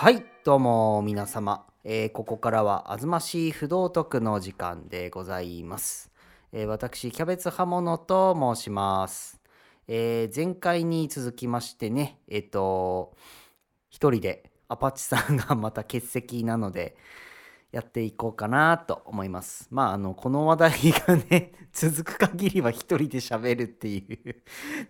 はいどうも皆様、えーここからはあずましい不道徳の時間でございます、えー私キャベツ刃物と申します、えー前回に続きましてねえっ、と一人でアパッチさんがまた欠席なのでやっていこうかなと思います。まああのこの話題がね 続く限りは一人で喋るっていう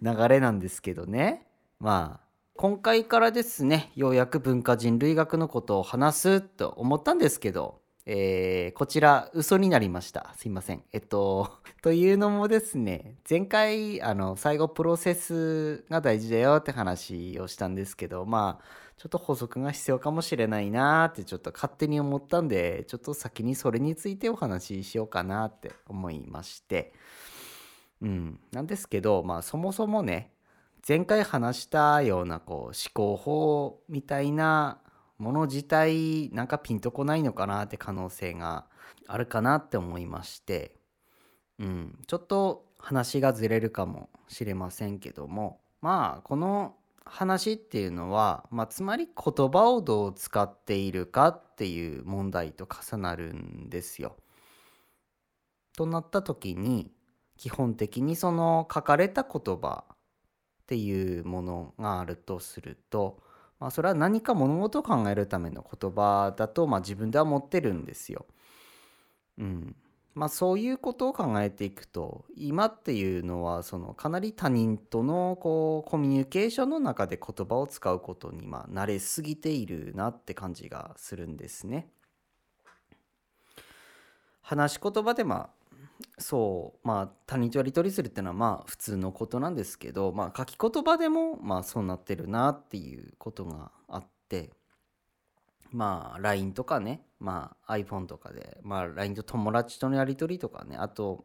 流れなんですけどね。まあ今回からですねようやく文化人類学のことを話すと思ったんですけど、えーこちら嘘になりました。すいません。えっと というのもですね前回あの最後プロセスが大事だよって話をしたんですけどまあちょっと補足が必要かもしれないなーってちょっと勝手に思ったんでちょっと先にそれについてお話ししようかなって思いまして。うん。なんですけどまあそもそもね前回話したようなこう思考法みたいなもの自体なんかピンとこないのかなって可能性があるかなって思いまして、うん、ちょっと話がずれるかもしれませんけども。まあこの話っていうのは、まあ、つまり言葉をどう使っているかっていう問題と重なるんですよ。となった時に基本的にその書かれた言葉っていうものがあるとすると、まあ、それは何か物事を考えるための言葉だと、まあ、自分では思ってるんですよ。うんまあ、そういうことを考えていくと今っていうのはそのかなり他人とのこうコミュニケーションの中で言葉を使うことにまあ慣れすぎているなって感じがするんですね。話し言葉でまあそうまあ他人とやり取りするっていうのはまあ普通のことなんですけど、まあ、書き言葉でもまあそうなってるなっていうことがあってまあ LINE とかね、まあ、iPhone とかで、まあ、LINE と友達とのやり取りとかねあと、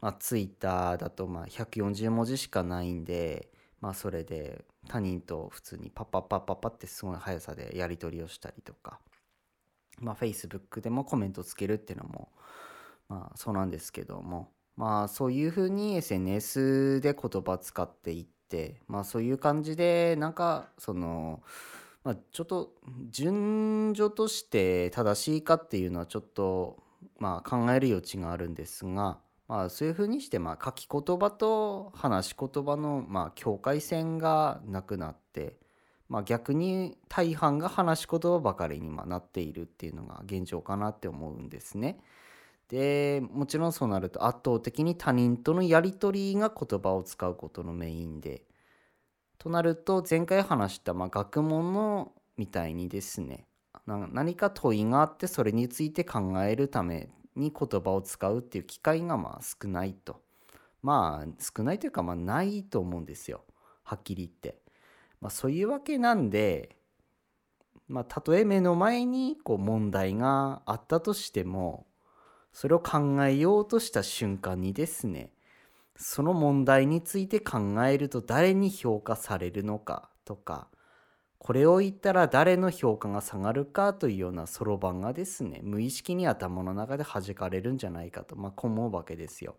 まあ、Twitter だとまあ140文字しかないんで、まあ、それで他人と普通にパッパッパッパッパってすごい速さでやり取りをしたりとか、まあ、Facebook でもコメントつけるっていうのもまあそうなんですけどもまあそういうふうに SNS で言葉使っていってまあそういう感じでなんかそのまあちょっと順序として正しいかっていうのはちょっとまあ考える余地があるんですがまあそういうふうにしてまあ書き言葉と話し言葉のまあ境界線がなくなってまあ逆に大半が話し言葉ばかりになっているっていうのが現状かなって思うんですね。でもちろんそうなると圧倒的に他人とのやり取りが言葉を使うことのメインでとなると前回話したまあ学問のみたいにですね何か問いがあってそれについて考えるために言葉を使うっていう機会がまあ少ないとまあ少ないというかまあないと思うんですよはっきり言って。まあ、そういうわけなんでまあたとえ目の前にこう問題があったとしてもそれを考えようとした瞬間にですねその問題について考えると誰に評価されるのかとかこれを言ったら誰の評価が下がるかというようなそろばんがですね無意識に頭の中で弾かれるんじゃないかとまあ思うわけですよ。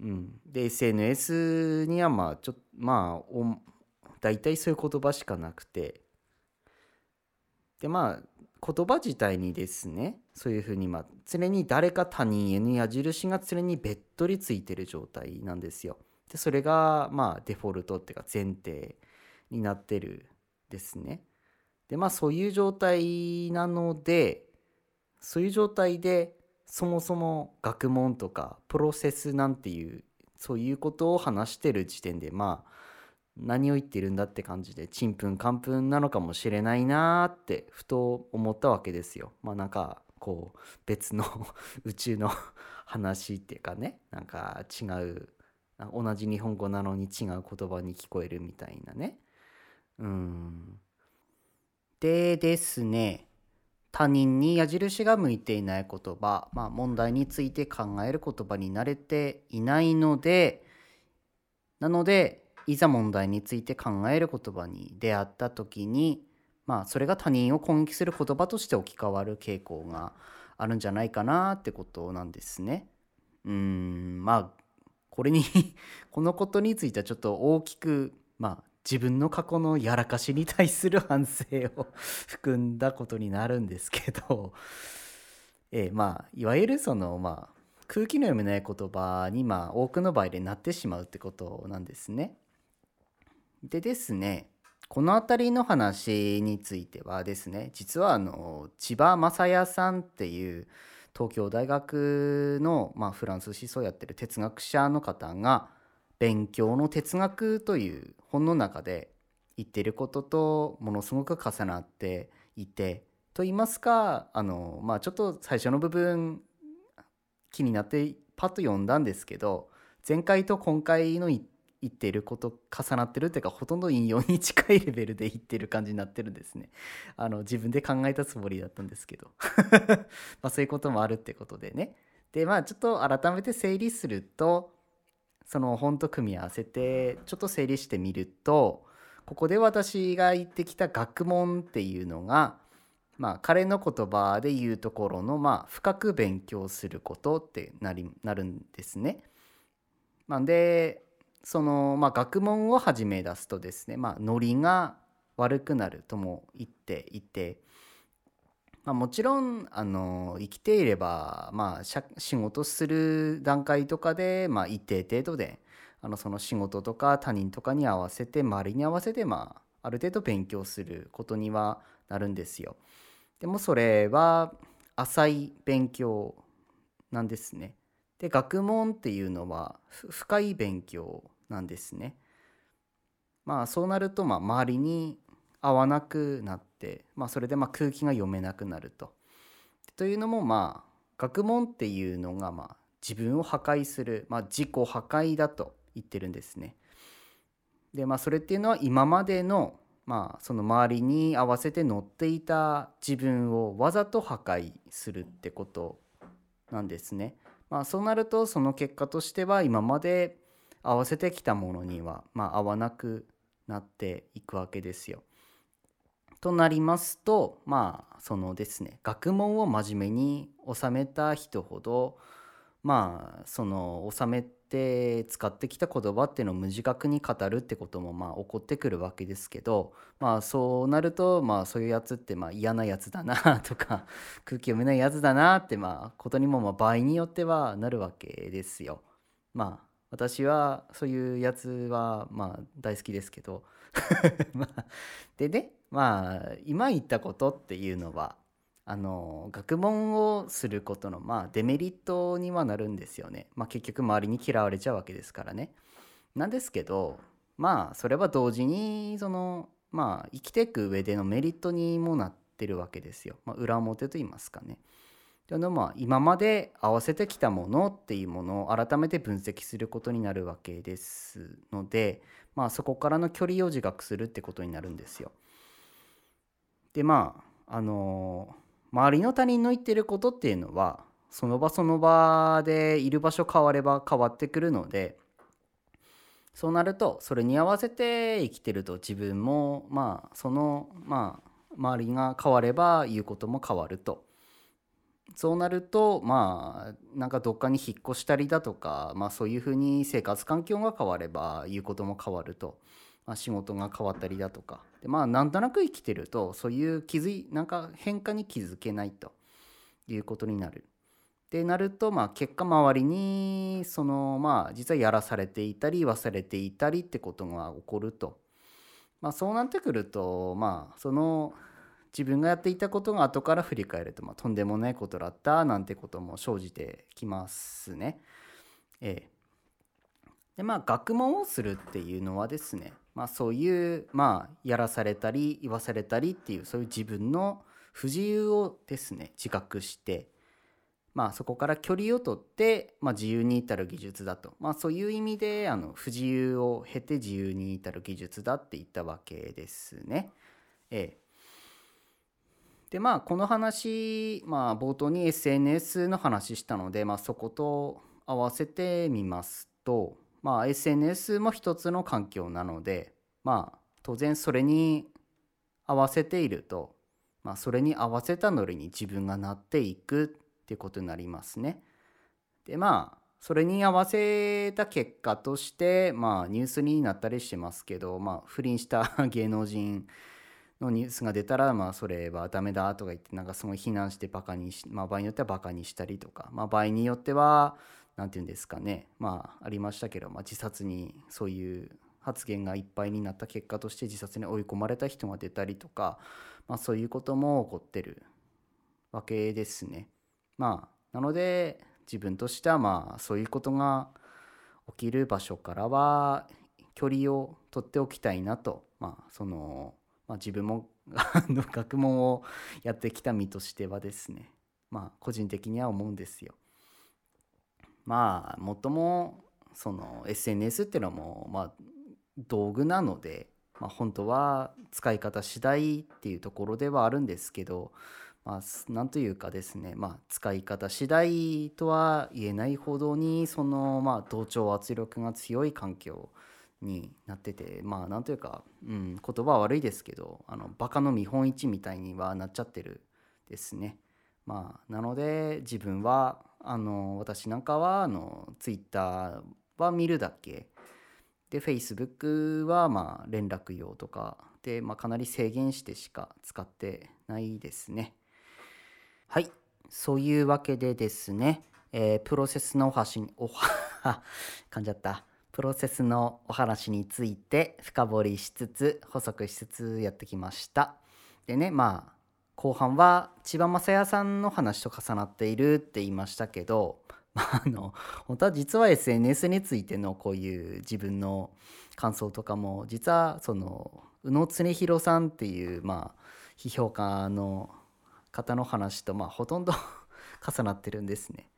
うん、で SNS にはまあちょっとまあお大体そういう言葉しかなくてでまあ言葉自体にですねそういうふうにまあ常に誰か他人への矢印が常にべっとりついてる状態なんですよ。でそれがまあデフォルトっていうか前提になってるですね。でまあそういう状態なのでそういう状態でそもそも学問とかプロセスなんていうそういうことを話してる時点でまあ何を言ってるんだって感じでちんぷんかんぷんなのかもしれないなーってふと思ったわけですよ。まあなんかこう別の 宇宙の話っていうかねなんか違う同じ日本語なのに違う言葉に聞こえるみたいなね。うん。でですね他人に矢印が向いていない言葉、まあ、問題について考える言葉に慣れていないのでなのでいざ問題について考える言葉に出会った時にまあそれが他人を攻撃する言葉として置き換わる傾向があるんじゃないかなってことなんですね。うんまあこれに このことについてはちょっと大きくまあ自分の過去のやらかしに対する反省を 含んだことになるんですけど、えー、まあいわゆるそのまあ空気の読めない言葉にまあ多くの場合でなってしまうってことなんですね。でですねこの辺りの話についてはですね実はあの千葉雅也さんっていう東京大学の、まあ、フランス思想をやってる哲学者の方が「勉強の哲学」という本の中で言ってることとものすごく重なっていてと言いますかあの、まあ、ちょっと最初の部分気になってパッと読んだんですけど前回と今回の言って言ってること重なってるっていうかほとんど引用に近いレベルで言ってる感じになってるんですね。あの自分で考えたつもりだったんですけど まあそういうこともあるってことでね。でまあちょっと改めて整理するとその本と組み合わせてちょっと整理してみるとここで私が言ってきた学問っていうのがまあ彼の言葉で言うところのまあ深く勉強することってなりなるんですね。まあ、でその、まあ、学問を始め出すとですね、まあ、ノリが悪くなるとも言っていて、まあ、もちろんあの生きていれば、まあ、仕事する段階とかで、まあ、一定程度であのその仕事とか他人とかに合わせて周りに合わせて、まあ、ある程度勉強することにはなるんですよ。でもそれは浅い勉強なんですね。で学問っていうのは深い勉強なんですね。まあそうなるとまあ周りに合わなくなって、まあ、それでまあ空気が読めなくなると。というのもまあ学問っていうのがまあ自分を破壊する、まあ、自己破壊だと言ってるんですね。でまあそれっていうのは今までのまあその周りに合わせて乗っていた自分をわざと破壊するってことなんですね。まあ、そうなるとその結果としては今まで合わせてきたものには、ま、合わなくなっていくわけですよ。となりますとまあそのですね学問を真面目に収めた人ほどまあその収めて使ってきた言葉っていうのを無自覚に語るってこともまあ起こってくるわけですけどまあそうなるとまあそういうやつってまあ嫌なやつだなとか 空気読めないやつだなってまあことにもまあ場合によってはなるわけですよ。まあ私はそういうやつはまあ大好きですけど でねまあ今言ったことっていうのはあの学問をすることのまあデメリットにはなるんですよね。まあ、結局周りに嫌われちゃうわけですからね。なんですけどまあそれは同時にそのまあ生きていく上でのメリットにもなってるわけですよ。まあ、裏表と言いますかね。というのは今まで合わせてきたものっていうものを改めて分析することになるわけですので、まあ、そこからの距離を自覚するってことになるんですよ。でまああのー周りの他人の言ってることっていうのはその場その場でいる場所変われば変わってくるのでそうなるとそれに合わせて生きてると自分もまあそのまあ周りが変われば言うことも変わると。そうなるとまあなんかどっかに引っ越したりだとか、まあ、そういうふうに生活環境が変われば言うことも変わると。まあ、仕事が変わったりだとかでまあなんとなく生きてるとそういう気づいなんか変化に気づけないということになる。ってなると、まあ、結果周りにそのまあ実はやらされていたり忘れていたりってことが起こると。まあ、そうなってくるとまあその自分がやっていたことが後から振り返ると、まあ、とんでもないことだったなんてことも生じてきますね。ええ。でまあ学問をするっていうのはですねまあ、そういうまあやらされたり言わされたりっていうそういう自分の不自由をですね自覚してまあそこから距離をとって、まあ、自由に至る技術だと、まあ、そういう意味であの不自由を経て自由に至る技術だって言ったわけですね。ええ、でまあこの話、まあ、冒頭に SNS の話したので、まあ、そこと合わせてみますとまあ、SNS も一つの環境なので、まあ、当然それに合わせていると、まあ、それに合わせたノリに自分がなっていくっていうことになりますね。でまあそれに合わせた結果としてまあニュースになったりしてますけどまあ不倫した芸能人のニュースが出たらまあそれはダメだとか言ってなんかその非難してバカにし、まあ、場合によってはバカにしたりとか、まあ、場合によっては何て言うんですかねまあありましたけど、まあ、自殺にそういう発言がいっぱいになった結果として自殺に追い込まれた人が出たりとか、まあ、そういうことも起こってるわけですね。まあなので自分としてはまあそういうことが起きる場所からは距離を取っておきたいなとまあそのまあ、自分も 学問をやってきた身としてはですねまあ個人的には思うんですよ。まあもっともその SNS っていうのもまあ道具なので、まあ、本当は使い方次第っていうところではあるんですけど、まあ、なんというかですね、まあ、使い方次第とは言えないほどにそのまあ同調圧力が強い環境になっててまあなんというか、うん、言葉は悪いですけどあのバカの見本市みたいにはなっちゃってるですね。まあ、なので自分はあの私なんかはあのツイッターは見るだけ。で Facebook はまあ連絡用とか。で、まあ、かなり制限してしか使ってないですね。はい。そういうわけでですね、えー、プロセスのお箸おは 噛んじゃった。プロセスのお話について深掘りしつつ補足しつつやってきました。でねまあ後半は千葉雅也さんの話と重なっているって言いましたけどまああの本当は実は SNS についてのこういう自分の感想とかも実はその宇野恒弘さんっていうまあ批評家の方の話とまあほとんど 重なってるんですね。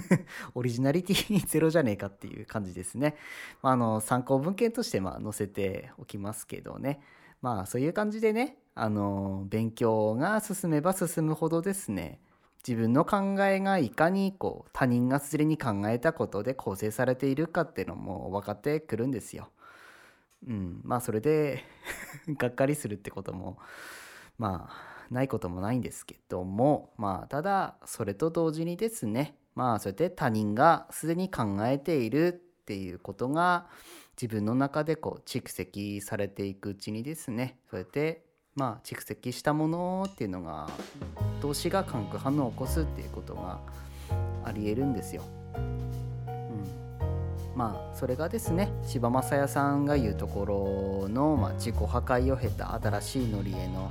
オリジナリティゼロじゃねえかっていう感じですね。まあ、あの参考文献としてまあ載せておきますけどね。まあそういう感じでね、あの勉強が進めば進むほどですね、自分の考えがいかにこう他人がすでに考えたことで構成されているかっていうのも分かってくるんですよ。うん、まあそれで がっかりするってこともまあないこともないんですけどもまあただそれと同時にですねまあそうやって他人がすでに考えているっていうことが自分の中でこう蓄積されていくうちにですねそうやってまあ蓄積したものっていうのが動詞が化学反応を起こすっていうことがありえるんですよ。うん、まあそれがですね柴正也さんが言うところの、まあ、自己破壊を経た新しいノリへの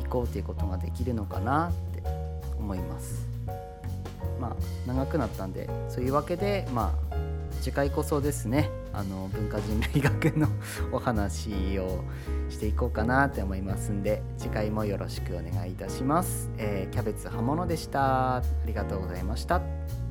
移行っていうことができるのかなって思います。まあ、長くなったんでそういうわけで、まあ、次回こそですねあの文化人類学のお話をしていこうかなって思いますんで次回もよろしくお願いいたします。えー、キャベツ刃物でした。ありがとうございました。